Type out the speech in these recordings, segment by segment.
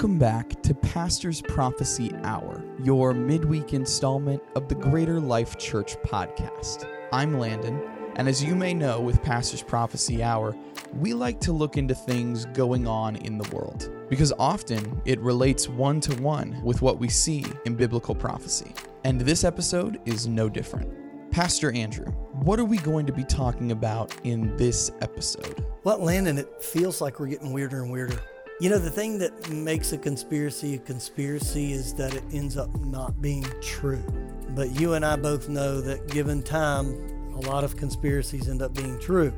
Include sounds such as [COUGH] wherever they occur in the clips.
Welcome back to Pastor's Prophecy Hour, your midweek installment of the Greater Life Church podcast. I'm Landon, and as you may know with Pastor's Prophecy Hour, we like to look into things going on in the world because often it relates one to one with what we see in biblical prophecy. And this episode is no different. Pastor Andrew, what are we going to be talking about in this episode? Well, Landon, it feels like we're getting weirder and weirder. You know, the thing that makes a conspiracy a conspiracy is that it ends up not being true. But you and I both know that given time, a lot of conspiracies end up being true.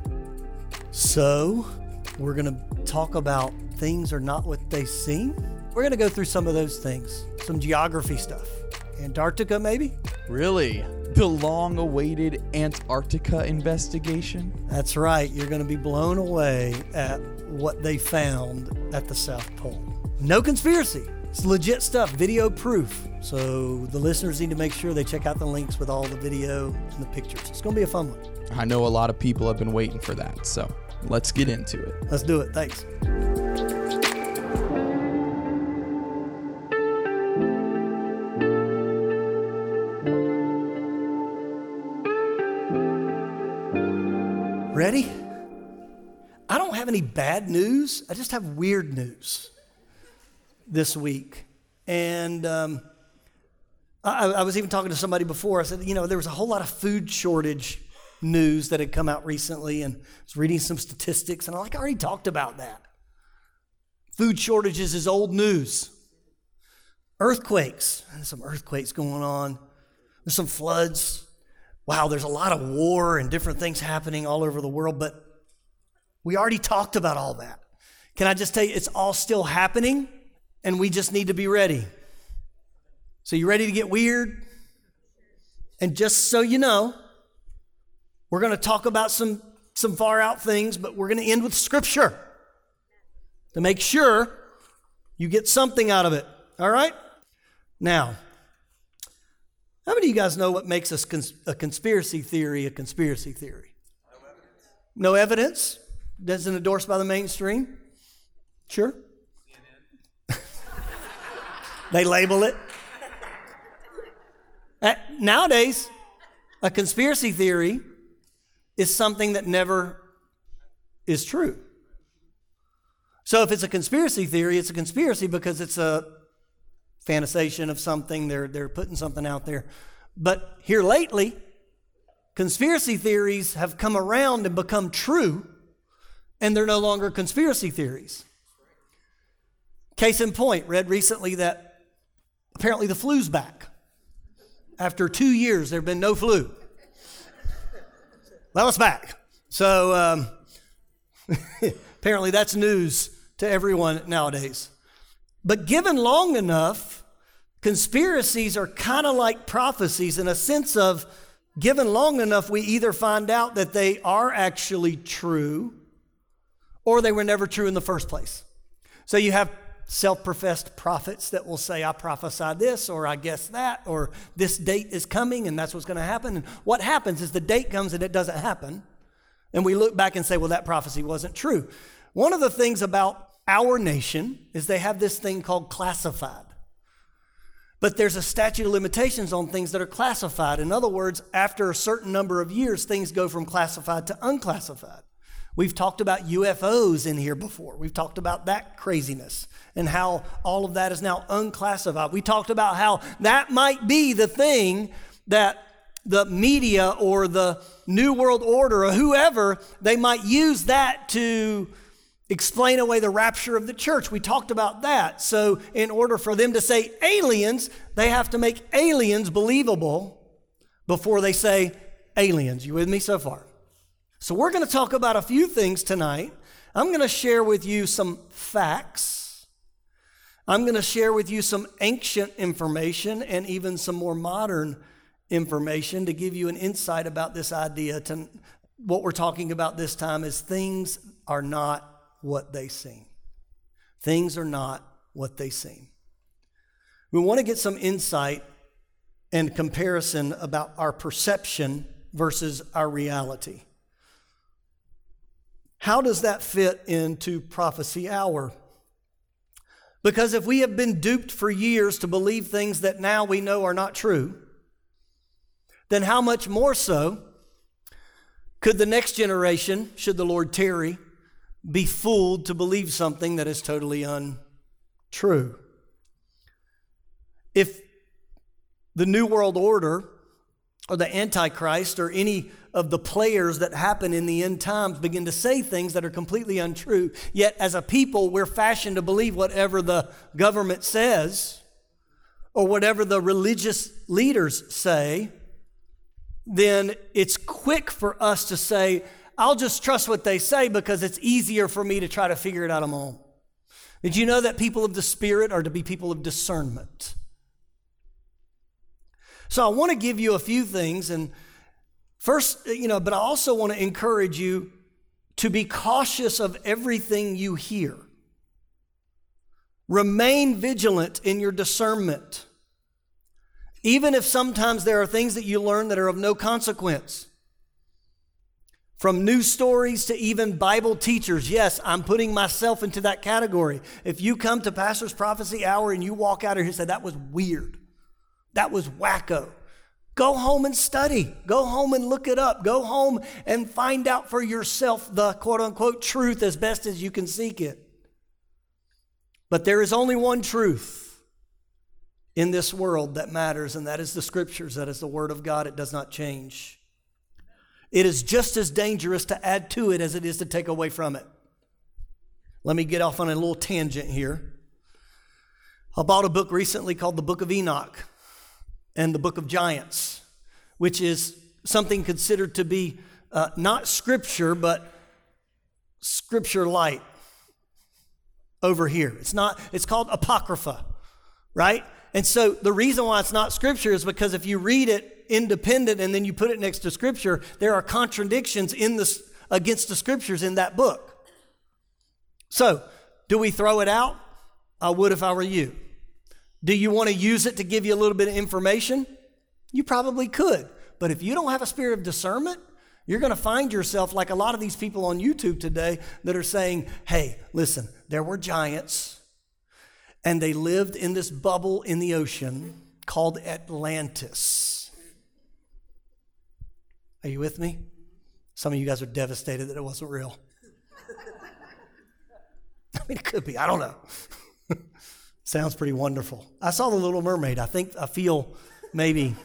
So, we're going to talk about things are not what they seem. We're going to go through some of those things, some geography stuff. Antarctica, maybe? Really? The long awaited Antarctica investigation? That's right. You're going to be blown away at what they found at the South Pole. No conspiracy. It's legit stuff, video proof. So the listeners need to make sure they check out the links with all the video and the pictures. It's going to be a fun one. I know a lot of people have been waiting for that, so let's get into it. Let's do it. Thanks. Any bad news. I just have weird news this week. And um, I, I, was even talking to somebody before. I said, you know, there was a whole lot of food shortage news that had come out recently, and I was reading some statistics, and I'm like I already talked about that. Food shortages is old news. Earthquakes, there's some earthquakes going on. There's some floods. Wow, there's a lot of war and different things happening all over the world, but we already talked about all that. Can I just tell you, it's all still happening, and we just need to be ready. So, you ready to get weird? And just so you know, we're going to talk about some, some far out things, but we're going to end with scripture to make sure you get something out of it. All right? Now, how many of you guys know what makes a, cons- a conspiracy theory a conspiracy theory? No evidence. No evidence? Doesn't endorsed by the mainstream? Sure. [LAUGHS] they label it. Nowadays, a conspiracy theory is something that never is true. So if it's a conspiracy theory, it's a conspiracy because it's a fantasization of something, they're, they're putting something out there. But here lately, conspiracy theories have come around and become true and they're no longer conspiracy theories. Case in point, read recently that apparently the flu's back. After two years, there have been no flu. Well, it's back. So um, [LAUGHS] apparently that's news to everyone nowadays. But given long enough, conspiracies are kind of like prophecies in a sense of given long enough, we either find out that they are actually true or they were never true in the first place. So you have self professed prophets that will say, I prophesied this, or I guess that, or this date is coming and that's what's going to happen. And what happens is the date comes and it doesn't happen. And we look back and say, well, that prophecy wasn't true. One of the things about our nation is they have this thing called classified. But there's a statute of limitations on things that are classified. In other words, after a certain number of years, things go from classified to unclassified. We've talked about UFOs in here before. We've talked about that craziness and how all of that is now unclassified. We talked about how that might be the thing that the media or the New World Order or whoever, they might use that to explain away the rapture of the church. We talked about that. So, in order for them to say aliens, they have to make aliens believable before they say aliens. You with me so far? So, we're going to talk about a few things tonight. I'm going to share with you some facts. I'm going to share with you some ancient information and even some more modern information to give you an insight about this idea. To, what we're talking about this time is things are not what they seem. Things are not what they seem. We want to get some insight and comparison about our perception versus our reality. How does that fit into prophecy hour? Because if we have been duped for years to believe things that now we know are not true, then how much more so could the next generation, should the Lord tarry, be fooled to believe something that is totally untrue? If the New World Order or the Antichrist or any of the players that happen in the end times begin to say things that are completely untrue. Yet, as a people, we're fashioned to believe whatever the government says or whatever the religious leaders say. Then it's quick for us to say, I'll just trust what they say because it's easier for me to try to figure it out on my own. Did you know that people of the Spirit are to be people of discernment? So I want to give you a few things and First, you know, but I also want to encourage you to be cautious of everything you hear. Remain vigilant in your discernment. Even if sometimes there are things that you learn that are of no consequence. From news stories to even Bible teachers. Yes, I'm putting myself into that category. If you come to Pastor's Prophecy Hour and you walk out of here and say, that was weird, that was wacko, Go home and study. Go home and look it up. Go home and find out for yourself the quote unquote truth as best as you can seek it. But there is only one truth in this world that matters, and that is the scriptures. That is the word of God. It does not change. It is just as dangerous to add to it as it is to take away from it. Let me get off on a little tangent here. I bought a book recently called The Book of Enoch and the book of Giants, which is something considered to be uh, not scripture, but scripture light over here. It's not, it's called Apocrypha, right? And so the reason why it's not scripture is because if you read it independent and then you put it next to scripture, there are contradictions in the, against the scriptures in that book. So, do we throw it out? I would if I were you. Do you want to use it to give you a little bit of information? You probably could. But if you don't have a spirit of discernment, you're going to find yourself like a lot of these people on YouTube today that are saying, hey, listen, there were giants and they lived in this bubble in the ocean called Atlantis. Are you with me? Some of you guys are devastated that it wasn't real. [LAUGHS] I mean, it could be. I don't know. Sounds pretty wonderful. I saw The Little Mermaid. I think I feel maybe.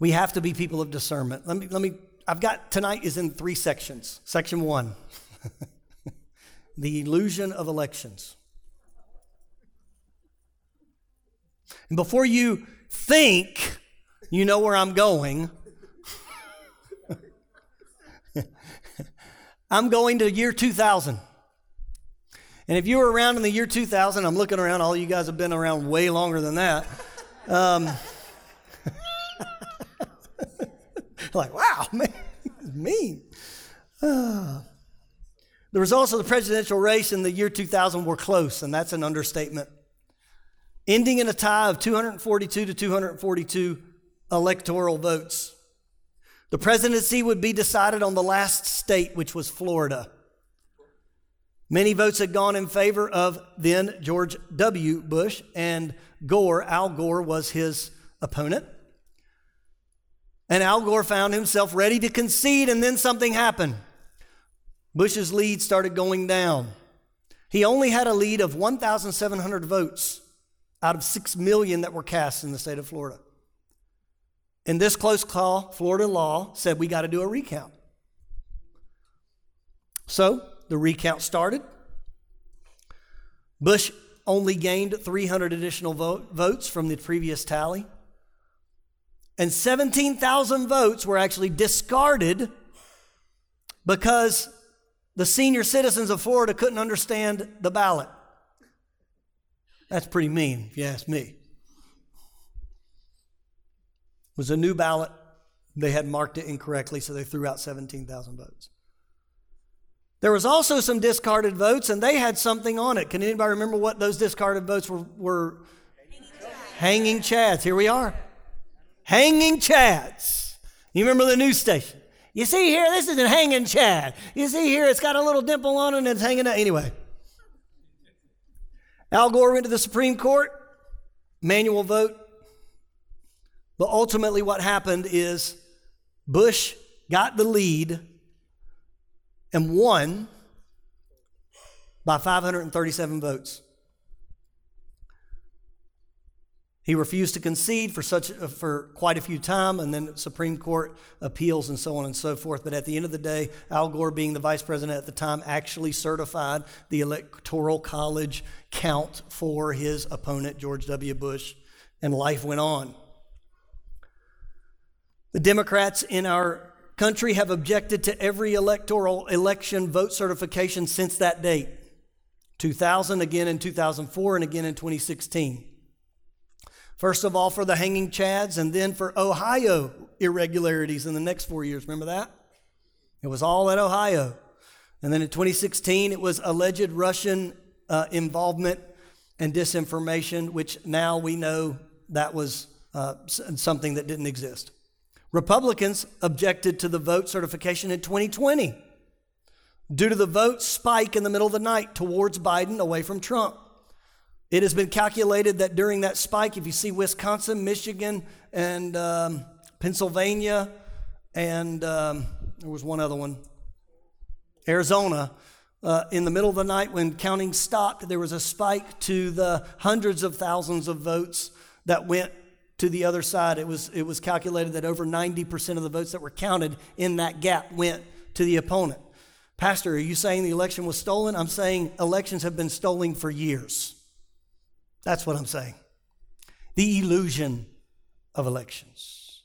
we have to be people of discernment. Let me, let me, I've got, tonight is in three sections. Section one [LAUGHS] the illusion of elections. And before you think you know where I'm going, [LAUGHS] I'm going to year 2000. And if you were around in the year 2000, I'm looking around, all you guys have been around way longer than that. Um, [LAUGHS] like, wow, [LAUGHS] man, mean. Uh, [SIGHS] the results of the presidential race in the year 2000 were close, and that's an understatement. Ending in a tie of 242 to 242 electoral votes. The presidency would be decided on the last state, which was Florida. Many votes had gone in favor of then George W. Bush, and Gore, Al Gore, was his opponent. And Al Gore found himself ready to concede, and then something happened. Bush's lead started going down. He only had a lead of 1,700 votes out of 6 million that were cast in the state of Florida. In this close call, Florida law said we got to do a recount. So the recount started. Bush only gained 300 additional vote, votes from the previous tally. And 17,000 votes were actually discarded because the senior citizens of Florida couldn't understand the ballot. That's pretty mean, if you ask me. It was a new ballot. They had marked it incorrectly, so they threw out 17,000 votes. There was also some discarded votes, and they had something on it. Can anybody remember what those discarded votes were? were? Hanging chads. Here we are. Hanging chads. You remember the news station? You see here, this is a hanging Chad. You see here, it's got a little dimple on it and it's hanging out. Anyway, Al Gore went to the Supreme Court, manual vote. But ultimately, what happened is Bush got the lead and won by 537 votes. He refused to concede for such uh, for quite a few time, and then Supreme Court appeals and so on and so forth. But at the end of the day, Al Gore, being the vice president at the time, actually certified the electoral college count for his opponent George W. Bush, and life went on. The Democrats in our country have objected to every electoral election vote certification since that date 2000, again in 2004, and again in 2016. First of all, for the hanging chads, and then for Ohio irregularities in the next four years. Remember that? It was all at Ohio. And then in 2016, it was alleged Russian uh, involvement and disinformation, which now we know that was uh, something that didn't exist. Republicans objected to the vote certification in 2020 due to the vote spike in the middle of the night towards Biden away from Trump. It has been calculated that during that spike, if you see Wisconsin, Michigan, and um, Pennsylvania, and um, there was one other one, Arizona, uh, in the middle of the night when counting stopped, there was a spike to the hundreds of thousands of votes that went to the other side. It was, it was calculated that over 90% of the votes that were counted in that gap went to the opponent. Pastor, are you saying the election was stolen? I'm saying elections have been stolen for years. That's what I'm saying. The illusion of elections.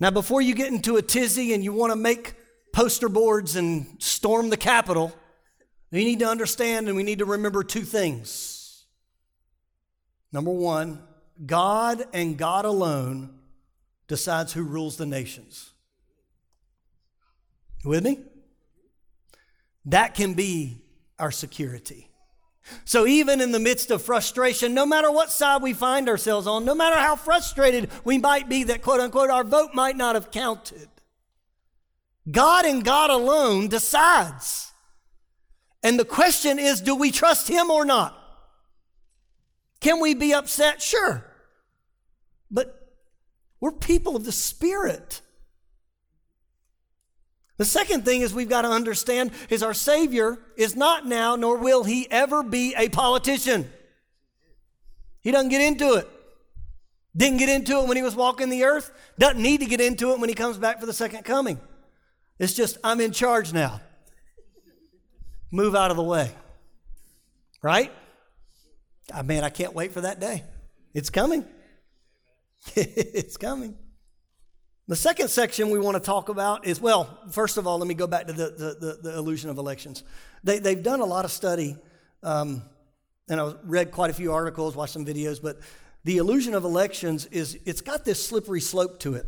Now, before you get into a tizzy and you want to make poster boards and storm the Capitol, you need to understand and we need to remember two things. Number one, God and God alone decides who rules the nations. You with me? That can be our security. So, even in the midst of frustration, no matter what side we find ourselves on, no matter how frustrated we might be that quote unquote our vote might not have counted, God and God alone decides. And the question is do we trust Him or not? Can we be upset? Sure. But we're people of the Spirit. The second thing is we've got to understand is our Savior is not now, nor will he ever be a politician. He doesn't get into it. Didn't get into it when he was walking the earth. Doesn't need to get into it when he comes back for the second coming. It's just, I'm in charge now. Move out of the way. Right? I mean, I can't wait for that day. It's coming. [LAUGHS] it's coming. The second section we want to talk about is well, first of all, let me go back to the, the, the, the illusion of elections. They, they've done a lot of study, um, and I read quite a few articles, watched some videos, but the illusion of elections is it's got this slippery slope to it.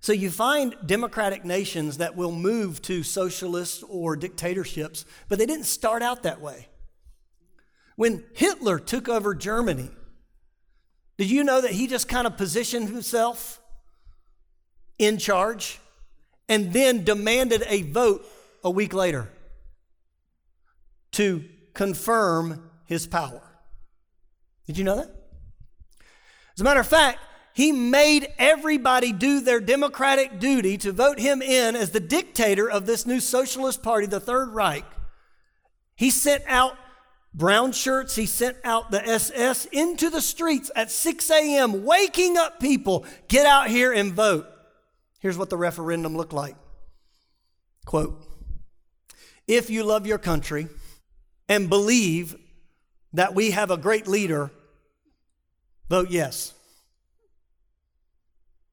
So you find democratic nations that will move to socialist or dictatorships, but they didn't start out that way. When Hitler took over Germany, did you know that he just kind of positioned himself in charge and then demanded a vote a week later to confirm his power? Did you know that? As a matter of fact, he made everybody do their democratic duty to vote him in as the dictator of this new socialist party, the Third Reich. He sent out brown shirts. He sent out the SS into the streets at 6 a.m., waking up people get out here and vote. Here's what the referendum looked like quote if you love your country and believe that we have a great leader vote yes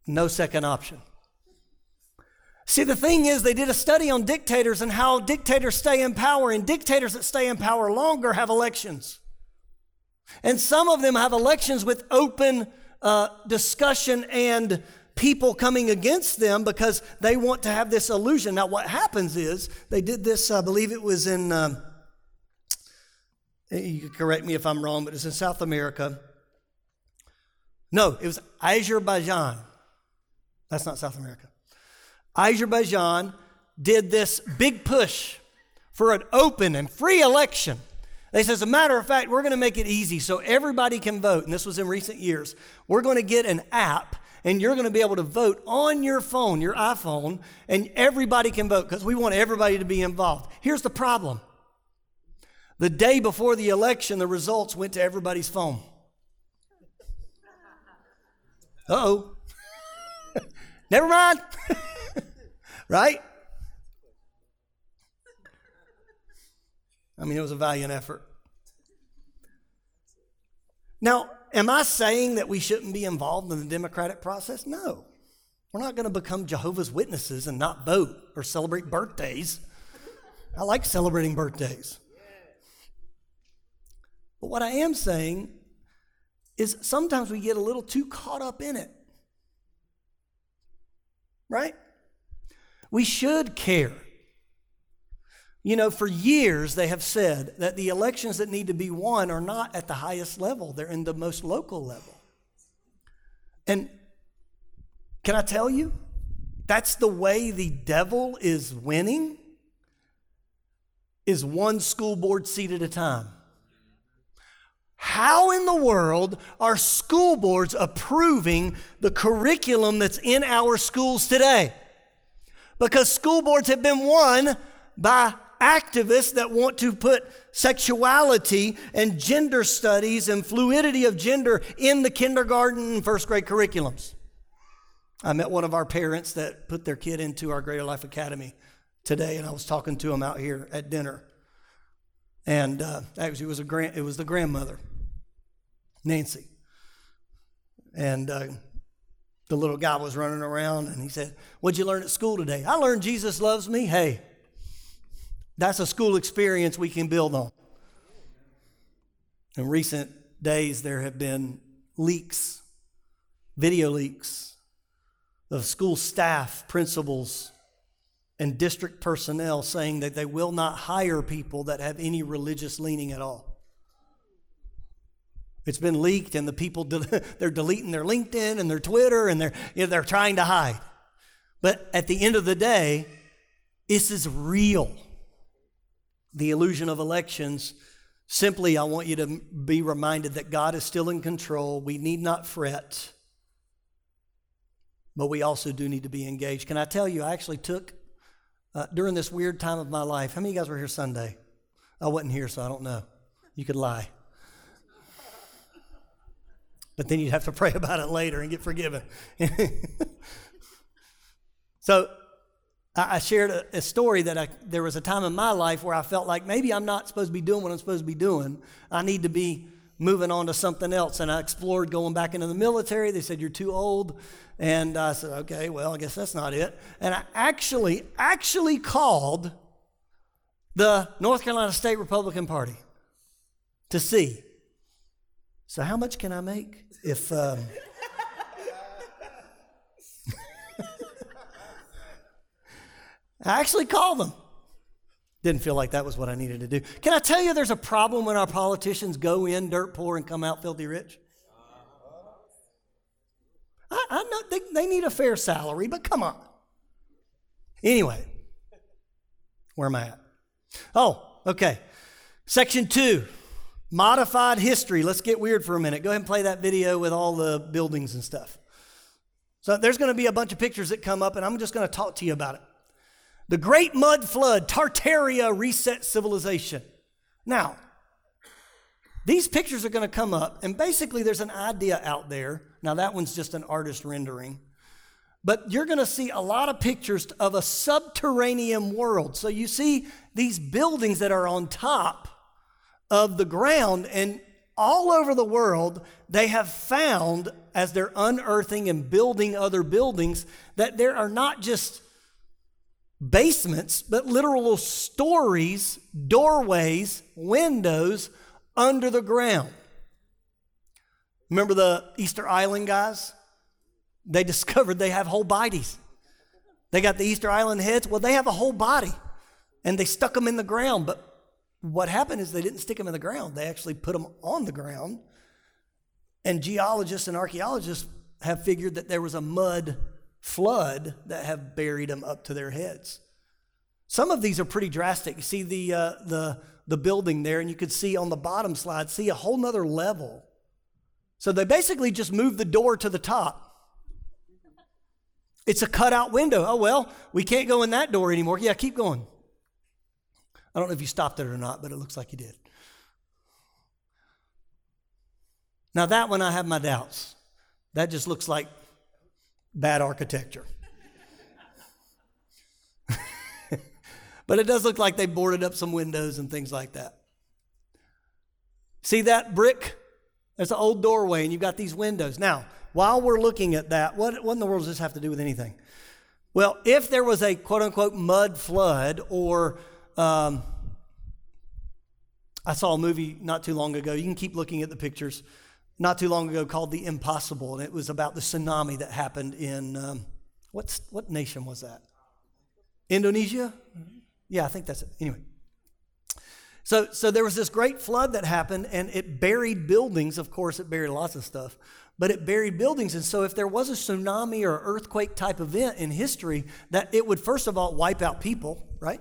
no second option. See, the thing is, they did a study on dictators and how dictators stay in power, and dictators that stay in power longer have elections. And some of them have elections with open uh, discussion and people coming against them because they want to have this illusion. Now, what happens is they did this, I believe it was in, um, you can correct me if I'm wrong, but it's in South America. No, it was Azerbaijan. That's not South America. Azerbaijan did this big push for an open and free election. They said, as a matter of fact, we're going to make it easy so everybody can vote. And this was in recent years. We're going to get an app and you're going to be able to vote on your phone, your iPhone, and everybody can vote because we want everybody to be involved. Here's the problem the day before the election, the results went to everybody's phone. Oh. Never mind. [LAUGHS] right? I mean, it was a valiant effort. Now, am I saying that we shouldn't be involved in the democratic process? No. We're not going to become Jehovah's Witnesses and not vote or celebrate birthdays. I like celebrating birthdays. But what I am saying is sometimes we get a little too caught up in it. Right? We should care. You know, for years they have said that the elections that need to be won are not at the highest level, they're in the most local level. And can I tell you, that's the way the devil is winning is one school board seat at a time. How in the world are school boards approving the curriculum that's in our schools today? Because school boards have been won by activists that want to put sexuality and gender studies and fluidity of gender in the kindergarten and first grade curriculums. I met one of our parents that put their kid into our Greater Life Academy today, and I was talking to him out here at dinner. And uh, actually, it was, a grand, it was the grandmother. Nancy. And uh, the little guy was running around and he said, What'd you learn at school today? I learned Jesus loves me. Hey, that's a school experience we can build on. In recent days, there have been leaks, video leaks of school staff, principals, and district personnel saying that they will not hire people that have any religious leaning at all. It's been leaked, and the people [LAUGHS] they're deleting their LinkedIn and their Twitter, and they're you know, they're trying to hide. But at the end of the day, this is real. The illusion of elections. Simply, I want you to be reminded that God is still in control. We need not fret, but we also do need to be engaged. Can I tell you, I actually took, uh, during this weird time of my life, how many of you guys were here Sunday? I wasn't here, so I don't know. You could lie but then you'd have to pray about it later and get forgiven. [LAUGHS] so I shared a, story that I, there was a time in my life where I felt like maybe I'm not supposed to be doing what I'm supposed to be doing. I need to be moving on to something else. And I explored going back into the military. They said, You're too old. And I said, Okay, well, I guess that's not it. And I actually, actually called the North Carolina State Republican Party to see so, how much can I make if. Um, [LAUGHS] I actually called them. Didn't feel like that was what I needed to do. Can I tell you there's a problem when our politicians go in dirt poor and come out filthy rich? I, I know they, they need a fair salary, but come on. Anyway, where am I at? Oh, okay. Section two Modified history. Let's get weird for a minute. Go ahead and play that video with all the buildings and stuff. So there's going to be a bunch of pictures that come up, and I'm just going to talk to you about it. The Great Mud Flood, Tartaria reset civilization. Now, these pictures are going to come up, and basically there's an idea out there. Now, that one's just an artist rendering. But you're going to see a lot of pictures of a subterranean world. So you see these buildings that are on top of the ground. And all over the world, they have found, as they're unearthing and building other buildings, that there are not just basements, but literal stories, doorways, windows under the ground. Remember the Easter Island guys? They [LAUGHS] discovered they have whole bodies. They got the Easter Island heads. Well, they have a whole body and they stuck them in the ground, but what happened is they didn't stick them in the ground, they actually put them on the ground. And geologists and archaeologists have figured that there was a mud flood that have buried them up to their heads. Some of these are pretty drastic. You see the, uh, the, the building there, and you could see on the bottom slide, see a whole nother level. So they basically just moved the door to the top. It's a cutout window. Oh, well, we can't go in that door anymore. Yeah, keep going. I don't know if you stopped it or not, but it looks like you did. Now, that one I have my doubts. That just looks like bad architecture. [LAUGHS] but it does look like they boarded up some windows and things like that. See that brick? There's an old doorway, and you've got these windows. Now, while we're looking at that, what, what in the world does this have to do with anything? Well, if there was a quote unquote mud flood, or um, I saw a movie not too long ago, you can keep looking at the pictures, not too long ago called The Impossible, and it was about the tsunami that happened in, um, what's, what nation was that? Indonesia? Yeah, I think that's it. Anyway. So, so there was this great flood that happened, and it buried buildings. Of course, it buried lots of stuff but it buried buildings. And so, if there was a tsunami or earthquake type event in history, that it would first of all wipe out people, right?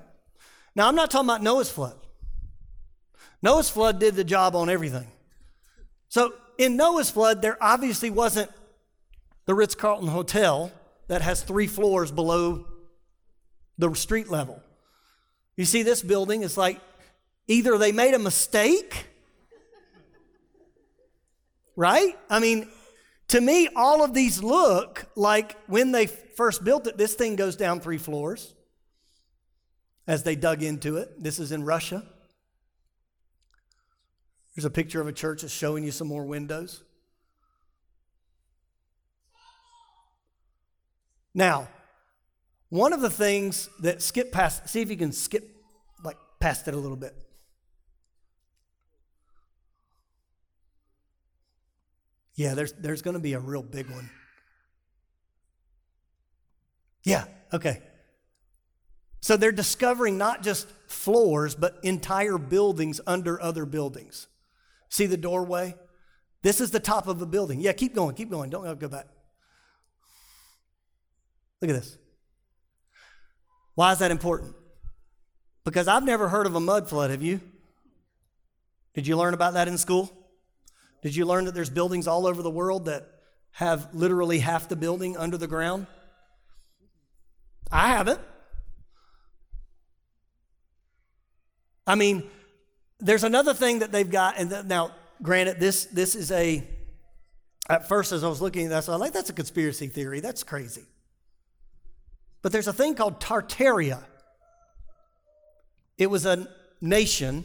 Now, I'm not talking about Noah's flood. Noah's flood did the job on everything. So, in Noah's flood, there obviously wasn't the Ritz Carlton Hotel that has three floors below the street level. You see, this building is like either they made a mistake, right? I mean, to me, all of these look like when they first built it, this thing goes down three floors as they dug into it. This is in Russia. Here's a picture of a church that's showing you some more windows. Now, one of the things that skip past, see if you can skip like past it a little bit. Yeah, there's, there's going to be a real big one. Yeah, okay. So they're discovering not just floors, but entire buildings under other buildings. See the doorway? This is the top of a building. Yeah, keep going, keep going. Don't go back. Look at this. Why is that important? Because I've never heard of a mud flood, have you? Did you learn about that in school? Did you learn that there's buildings all over the world that have literally half the building under the ground? I haven't. I mean, there's another thing that they've got, and now, granted, this this is a. At first, as I was looking at that, I was like, that's a conspiracy theory. That's crazy. But there's a thing called Tartaria. It was a nation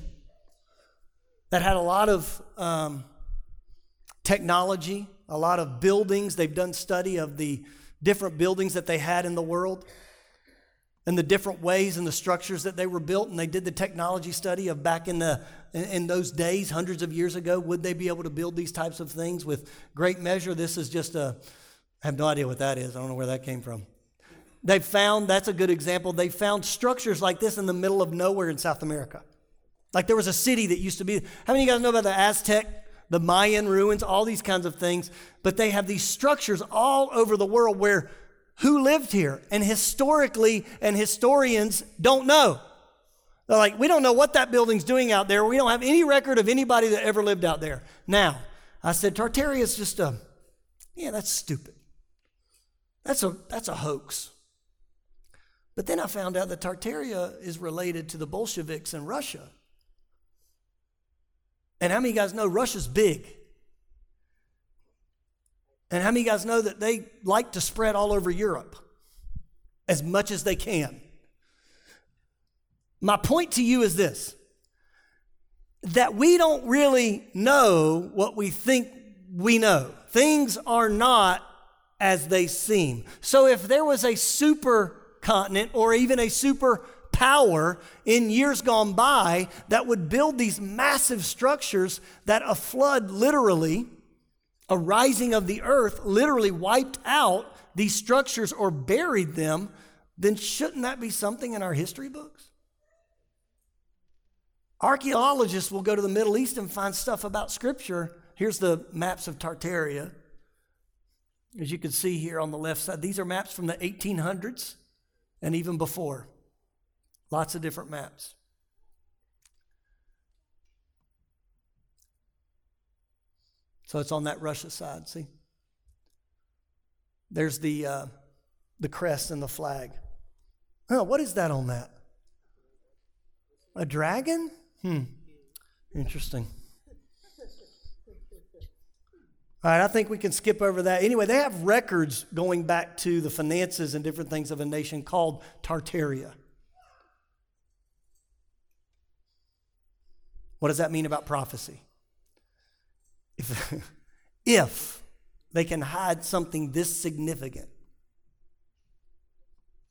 that had a lot of um, technology, a lot of buildings. They've done study of the different buildings that they had in the world and the different ways and the structures that they were built and they did the technology study of back in the in those days hundreds of years ago would they be able to build these types of things with great measure? This is just a i have no idea what that is. I don't know where that came from. They found that's a good example. They found structures like this in the middle of nowhere in south america. Like there was a city that used to be how many of you guys know about the aztec the Mayan ruins, all these kinds of things. But they have these structures all over the world where who lived here? And historically, and historians don't know. They're like, we don't know what that building's doing out there. We don't have any record of anybody that ever lived out there. Now, I said, Tartaria is just a, yeah, that's stupid. That's a, that's a hoax. But then I found out that Tartaria is related to the Bolsheviks in Russia. And how many guys know Russia's big? And how many guys know that they like to spread all over Europe as much as they can? My point to you is this that we don't really know what we think we know. Things are not as they seem. So if there was a super continent or even a super power in years gone by that would build these massive structures that a flood literally, a rising of the earth, literally wiped out these structures or buried them, then shouldn't that be something in our history books? Archaeologists will go to the Middle East and find stuff about Scripture. Here's the maps of Tartaria. as you can see here on the left side. These are maps from the 1800s and even before. Lots of different maps. So it's on that Russia side, see? There's the, uh, the crest and the flag. Oh, what is that on that? A dragon? Hmm. Interesting. All right, I think we can skip over that. Anyway, they have records going back to the finances and different things of a nation called Tartaria. What does that mean about prophecy? If, [LAUGHS] if they can hide something this significant,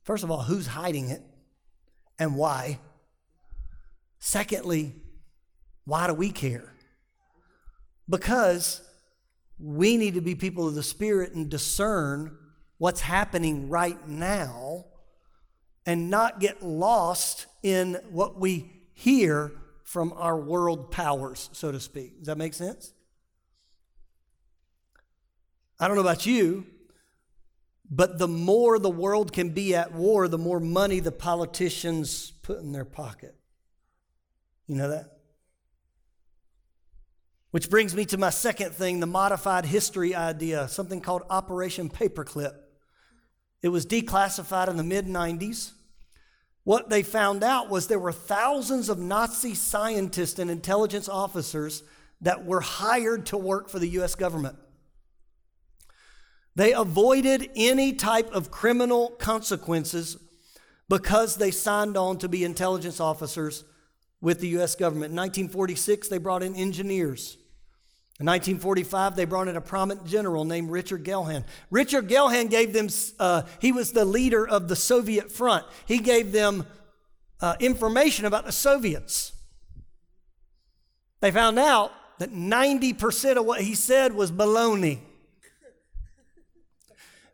first of all, who's hiding it and why? Secondly, why do we care? Because we need to be people of the Spirit and discern what's happening right now and not get lost in what we hear from our world powers, so to speak. Does that make sense? I don't know about you, but the more the world can be at war, the more money the politicians put in their pocket. You know that? Which brings me to my second thing the modified history idea, something called Operation Paperclip. It was declassified in the mid 90s. What they found out was there were thousands of Nazi scientists and intelligence officers that were hired to work for the US government. They avoided any type of criminal consequences because they signed on to be intelligence officers with the U.S. government. In 1946, they brought in engineers. In 1945, they brought in a prominent general named Richard Gehlen. Richard Gehlen gave them, uh, he was the leader of the Soviet front. He gave them uh, information about the Soviets. They found out that 90% of what he said was baloney.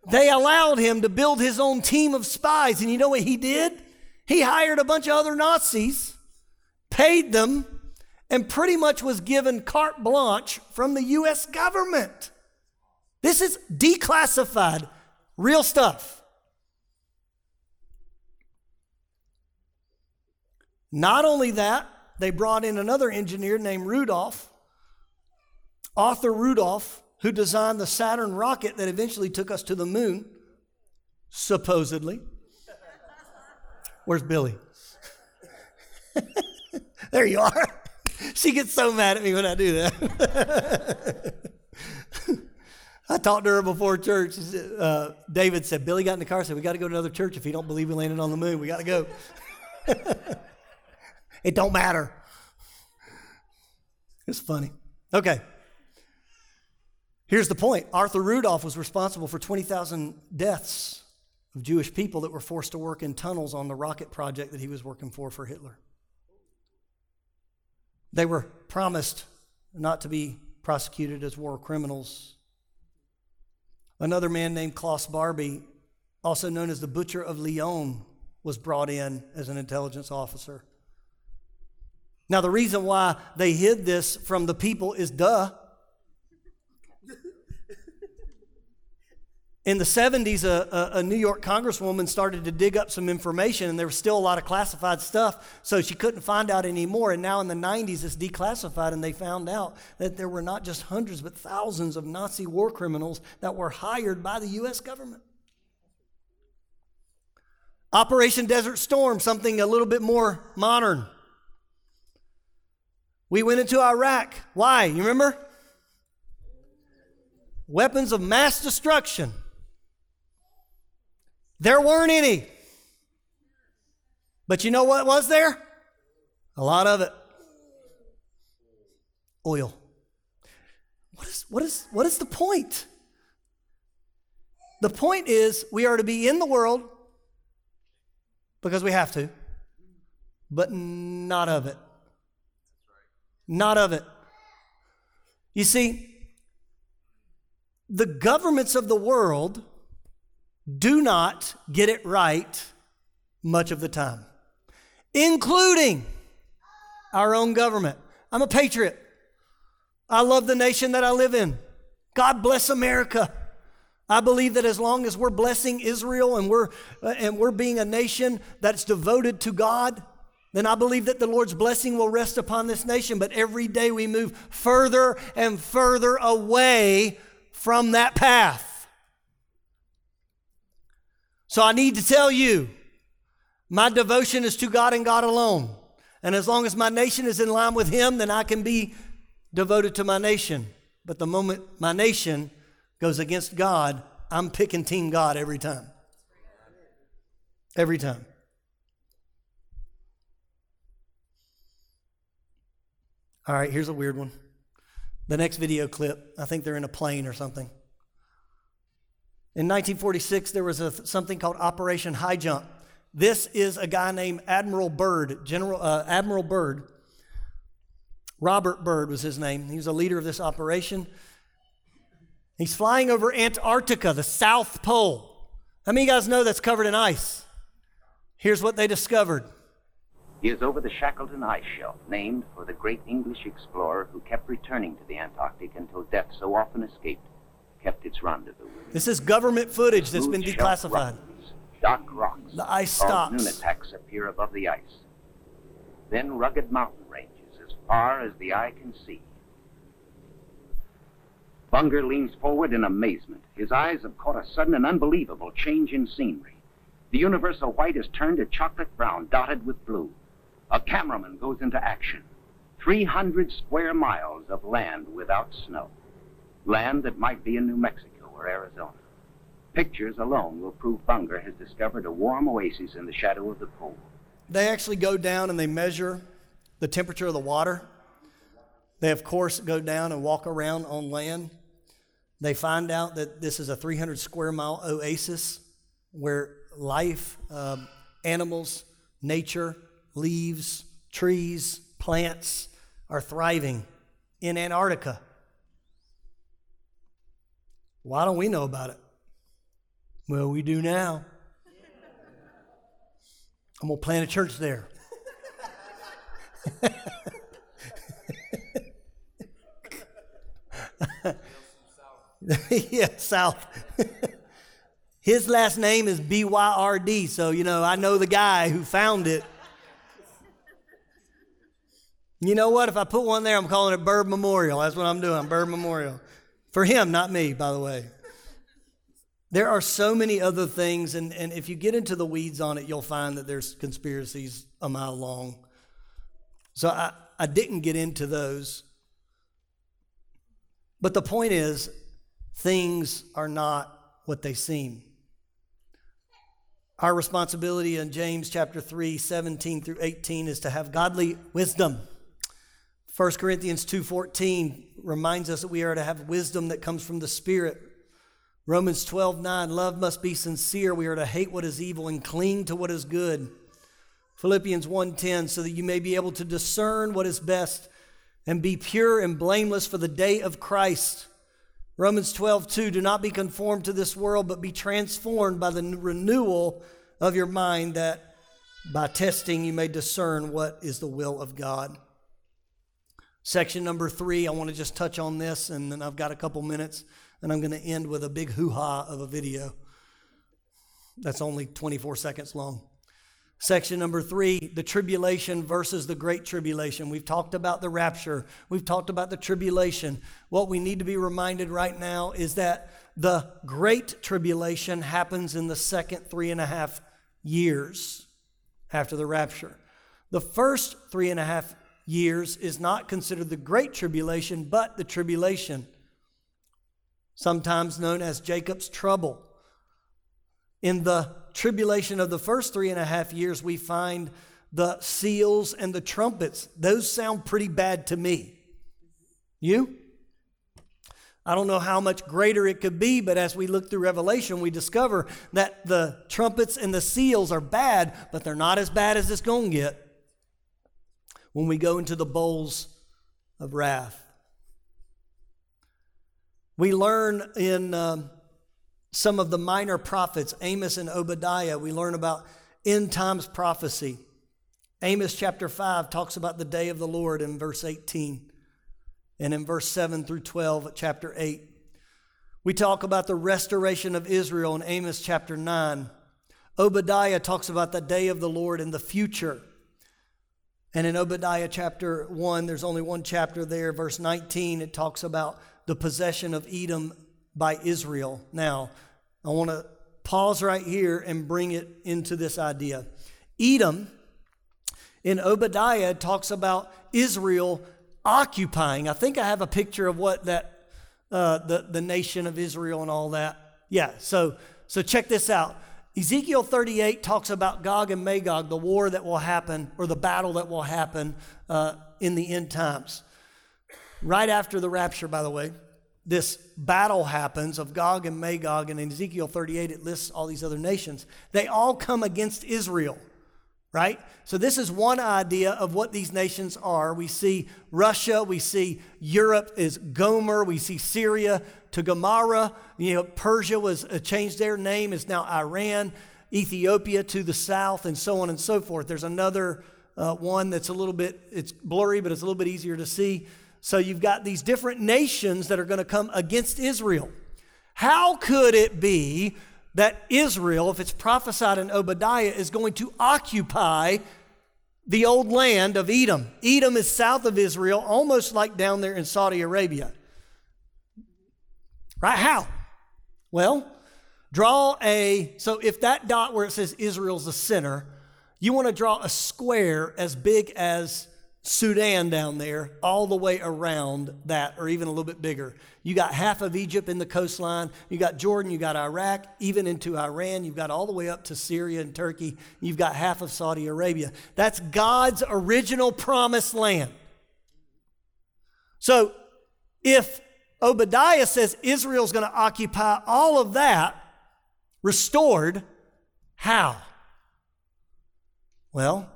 They allowed him to build his own team of spies. And you know what he did? He hired a bunch of other Nazis, paid them, and pretty much was given carte blanche from the U.S. government. This is declassified, real stuff. Not only that, they brought in another engineer named Rudolph, Arthur Rudolph, who designed the Saturn rocket that eventually took us to the moon, supposedly. Where's Billy? [LAUGHS] there you are. [LAUGHS] She gets so mad at me when I do that. [LAUGHS] I talked to her before church. Uh, David said, Billy got in the car said, We got to go to another church. If you don't believe we landed on the moon, we got to go. it don't matter. It's funny. Okay. Here's the point Arthur Rudolph was responsible for 20,000 deaths of Jewish people that were forced to work in tunnels on the rocket project that he was working for for Hitler. They were promised not to be prosecuted as war criminals. Another man named Klaus Barbie, also known as the Butcher of Lyon, was brought in as an intelligence officer. Now, the reason why they hid this from the people is duh. In the 70s, a, a, New York congresswoman started to dig up some information, and there was still a lot of classified stuff, so she couldn't find out anymore. And now in the 90s, it's declassified, and they found out that there were not just hundreds, but thousands of Nazi war criminals that were hired by the U.S. government. Operation Desert Storm, something a little bit more modern. We went into Iraq. Why? You remember? Weapons of mass destruction. There weren't any. But you know what was there? A lot of it. Oil. What is, what is, what is the point? The point is we are to be in the world because we have to, but not of it. Not of it. You see, the governments of the world do not get it right much of the time, including our own government. I'm a patriot. I love the nation that I live in. God bless America. I believe that as long as we're blessing Israel and we're, uh, and we're being a nation that's devoted to God, then I believe that the Lord's blessing will rest upon this nation. But every day we move further and further away from that path. So I need to tell you my devotion is to God and God alone. And as long as my nation is in line with Him, then I can be devoted to my nation. But the moment my nation goes against God, I'm picking Team God every time. Every time. All right, here's a weird one. The next video clip, I think they're in a plane or something. In 1946, there was a, something called Operation High Jump. This is a guy named Admiral Byrd, General uh, Admiral Byrd. Robert Byrd was his name. He was a leader of this operation. He's flying over Antarctica, the South Pole. How many of you guys know that's covered in ice? Here's what they discovered. He is over the Shackleton Ice Shelf, named for the great English explorer who kept returning to the Antarctic until death so often escaped, kept its rendezvous. This is government footage that's been declassified. dark rocks. The ice stops. Nunataks appear above the ice. Then rugged mountain ranges as far as the eye can see. Bunger leans forward in amazement. His eyes have caught a sudden and unbelievable change in scenery. The universal white is turned to chocolate brown, dotted with blue. A cameraman goes into action. 300 square miles of land without snow. Land that might be in New Mexico or Arizona. Pictures alone will prove Bunger has discovered a warm oasis in the shadow of the pole. They actually go down and they measure the temperature of the water. They, of course, go down and walk around on land. They find out that this is a 300 square mile oasis where life, um, animals, nature, leaves, trees, plants are thriving in Antarctica. Why don't we know about it? Well, we do now. I'm going to plant a church there. [LAUGHS] yeah, South. [LAUGHS] His last name is B Y R D, so you know, I know the guy who found it. You know what? If I put one there, I'm calling it Byrd Memorial. That's what I'm doing, Byrd Memorial. For him, not me, by the way. There are so many other things, and, and if you get into the weeds on it, you'll find that there's conspiracies a mile long. So I, I didn't get into those. But the point is, things are not what they seem. Our responsibility in James chapter 3, 17 through 18 is to have godly wisdom. 1 Corinthians 2:14 reminds us that we are to have wisdom that comes from the Spirit. Romans 12:9 love must be sincere. We are to hate what is evil and cling to what is good. Philippians 1:10, so that you may be able to discern what is best and be pure and blameless for the day of Christ. Romans 12, 2, do not be conformed to this world, but be transformed by the renewal of your mind, that by testing you may discern what is the will of God. Section number three, I want to just touch on this, and then I've got a couple minutes, and I'm going to end with a big hoo ha of a video that's only 24 seconds long. Section number three, the tribulation versus the great tribulation. We've talked about the rapture, we've talked about the tribulation. What we need to be reminded right now is that the great tribulation happens in the second three and a half years after the rapture. The first three and a half years is not considered the great tribulation, but the tribulation, sometimes known as Jacob's trouble. In the tribulation of the first three and a half years, we find the seals and the trumpets. Those sound pretty bad to me. You? I don't know how much greater it could be, but as we look through Revelation, we discover that the trumpets and the seals are bad, but they're not as bad as it's going to get when we go into the bowls of wrath. We learn in um, some of the minor prophets, Amos and Obadiah, we learn about end times prophecy. Amos chapter 5 talks about the day of the Lord in verse 18. And in verse 7 through 12, chapter 8, We talk about the restoration of Israel in Amos chapter 9. Obadiah talks about the day of the Lord in the future. And in Obadiah chapter 1, there's only one chapter there, verse 19, it talks about the possession of Edom by Israel. Now, I want to pause right here and bring it into this idea. Edom in Obadiah talks about Israel occupying. I think I have a picture of what that, uh, the, the nation of Israel and all that. Yeah, so, so check this out. Ezekiel 38 talks about Gog and Magog, the war that will happen, or the battle that will happen uh, in the end times. Right after the rapture, by the way, this battle happens of Gog and Magog, and in Ezekiel 38, it lists all these other nations. They all come against Israel right? So, this is one idea of what these nations are. We see Russia, we see Europe is Gomer, we see Syria Togarmah. You know, Persia was uh, changed their name, is now Iran, Ethiopia to the south, and so on and so forth. There's another uh, one that's a little bit, it's blurry, but it's a little bit easier to see. So, you've got these different nations that are going to come against Israel. How could it be that Israel, if it's prophesied in Obadiah, is going to occupy the old land of Edom. Edom is south of Israel, almost like down there in Saudi Arabia. Right? How? Well, draw a, so if that dot where it says Israel's the center, you want to draw a square as big as Sudan down there, all the way around that, or even a little bit bigger. You got half of Egypt in the coastline. You got Jordan, you got Iraq, even into Iran. You've got all the way up to Syria and Turkey. You've got half of Saudi Arabia. That's God's original promised land. So if Obadiah says Israel's going to occupy all of that, restored, how? Well,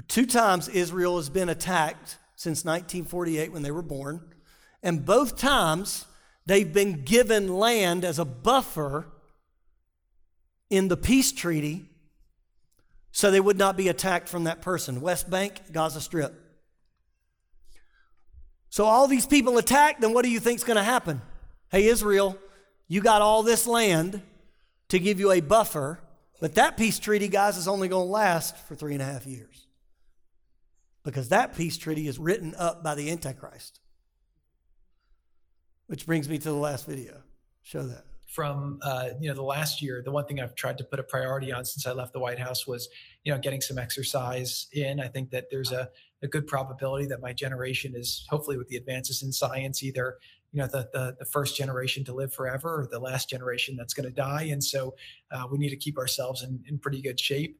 for two times, Israel has been attacked since 1948 when they were born. And both times, they've been given land as a buffer in the peace treaty so they would not be attacked from that person. West Bank, Gaza Strip. So all these people attack, then what do you think is going to happen? Hey, Israel, you got all this land to give you a buffer, but that peace treaty, guys, is only going to last for three and a half years because that peace treaty is written up by the Antichrist. Which brings me to the last video. Show that. From uh, you know the last year, the one thing I've tried to put a priority on since I left the White House was you know getting some exercise in. I think that there's a, a good probability that my generation is hopefully with the advances in science either you know the, the, the first generation to live forever or the last generation that's going to die and so uh, we need to keep ourselves in, in pretty good shape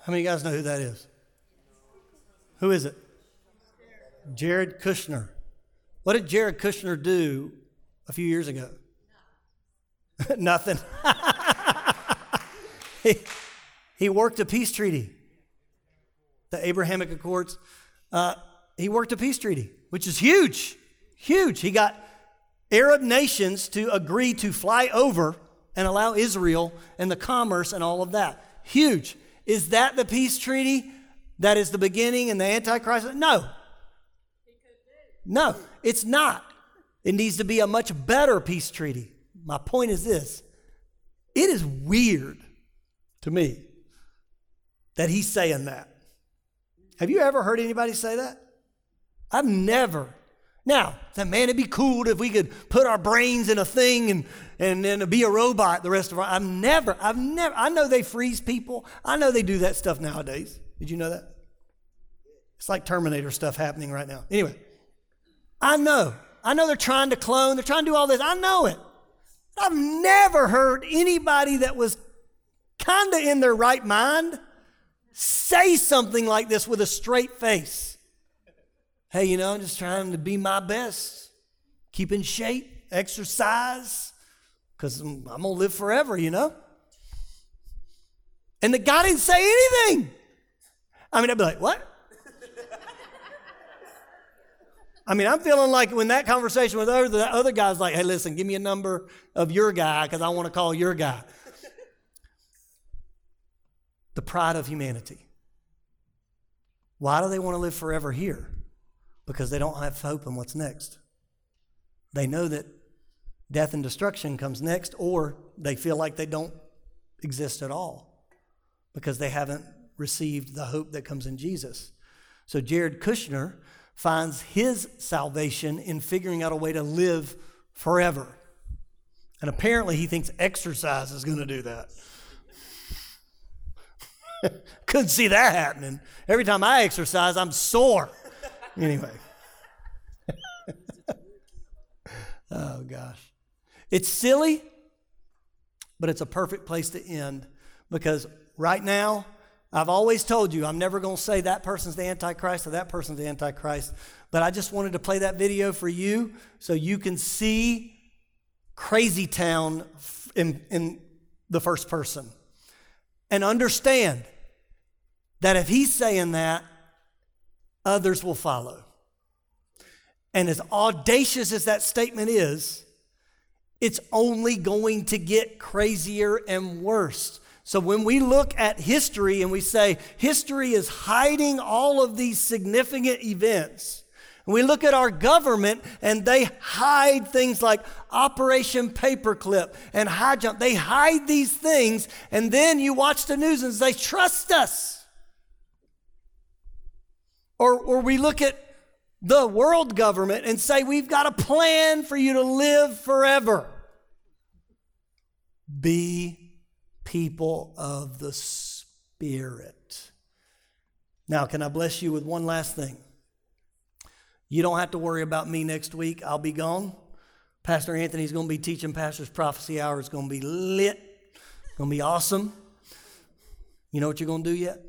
how many of you guys know who that is who is it? Jared Kushner. What did Jared Kushner do a few years ago? [LAUGHS] Nothing. [LAUGHS] he, he worked a peace treaty, the Abrahamic Accords. Uh, he worked a peace treaty, which is huge, huge. He got Arab nations to agree to fly over and allow Israel and the commerce and all of that. Huge. Is that the peace treaty that is the beginning and the Antichrist? No. No, it's not. It needs to be a much better peace treaty. My point is this it is weird to me that he's saying that. Have you ever heard anybody say that? I've never. Now, that man, it'd be cool if we could put our brains in a thing and and then be a robot the rest of our. I've never, I've never. I know they freeze people. I know they do that stuff nowadays. Did you know that? It's like Terminator stuff happening right now. Anyway, I know. I know they're trying to clone, they're trying to do all this. I know it. I've never heard anybody that was kind of in their right mind say something like this with a straight face. Hey, you know, I'm just trying to be my best, keep in shape, exercise, because I'm, I'm going to live forever, you know? And the guy didn't say anything. I mean, I'd be like, what? I mean, I'm feeling like when that conversation with other, the other guy's like, hey, listen, give me a number of your guy because I want to call your guy. the pride of humanity. Why do they want to live forever here? Because they don't have hope in what's next. They know that Death and destruction comes next, or they feel like they don't exist at all because they haven't received the hope that comes in Jesus. So Jared Kushner finds his salvation in figuring out a way to live forever. And apparently he thinks exercise is going to do that. [LAUGHS] Couldn't see that happening. Every time I exercise, I'm sore. [LAUGHS] Anyway. [LAUGHS] oh, gosh. It's silly, but it's a perfect place to end because right now, I've always told you I'm never going to say that person's the Antichrist or that person's the Antichrist, but I just wanted to play that video for you so you can see Crazy Town in, in the first person and understand that if he's saying that, others will follow. And as audacious as that statement is, it's only going to get crazier and worse. So when we look at history and we say history is hiding all of these significant events, we look at our government and they hide things like Operation Paperclip and High Jump. They hide these things, and then you watch the news and say, Trust us. Or, or we look at the world government and say, We've got a plan for you to live forever. Be people of the Spirit. Now, can I bless you with one last thing? You don't have to worry about me next week. I'll be gone. Pastor Anthony's going to be teaching Pastor's Prophecy Hour. It's going to be lit. It's going to be awesome. You know what you're going to do yet?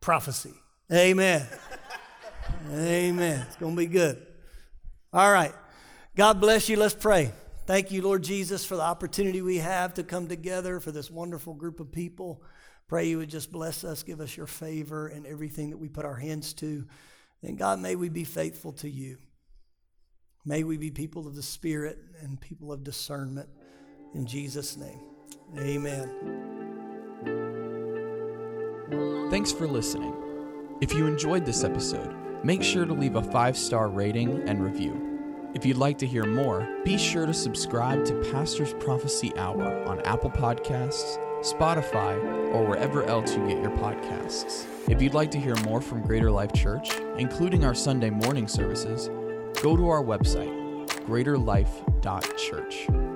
Prophecy. Amen. [LAUGHS] Amen. It's going to be good. All right. God bless you. Let's pray. Thank you, Lord Jesus, for the opportunity we have to come together for this wonderful group of people. Pray you would just bless us, give us your favor in everything that we put our hands to. And God, may we be faithful to you. May we be people of the Spirit and people of discernment. In Jesus' name, amen. Thanks for listening. If you enjoyed this episode, make sure to leave a five star rating and review. If you'd like to hear more, be sure to subscribe to Pastor's Prophecy Hour on Apple Podcasts, Spotify, or wherever else you get your podcasts. If you'd like to hear more from Greater Life Church, including our Sunday morning services, go to our website, greaterlife.church.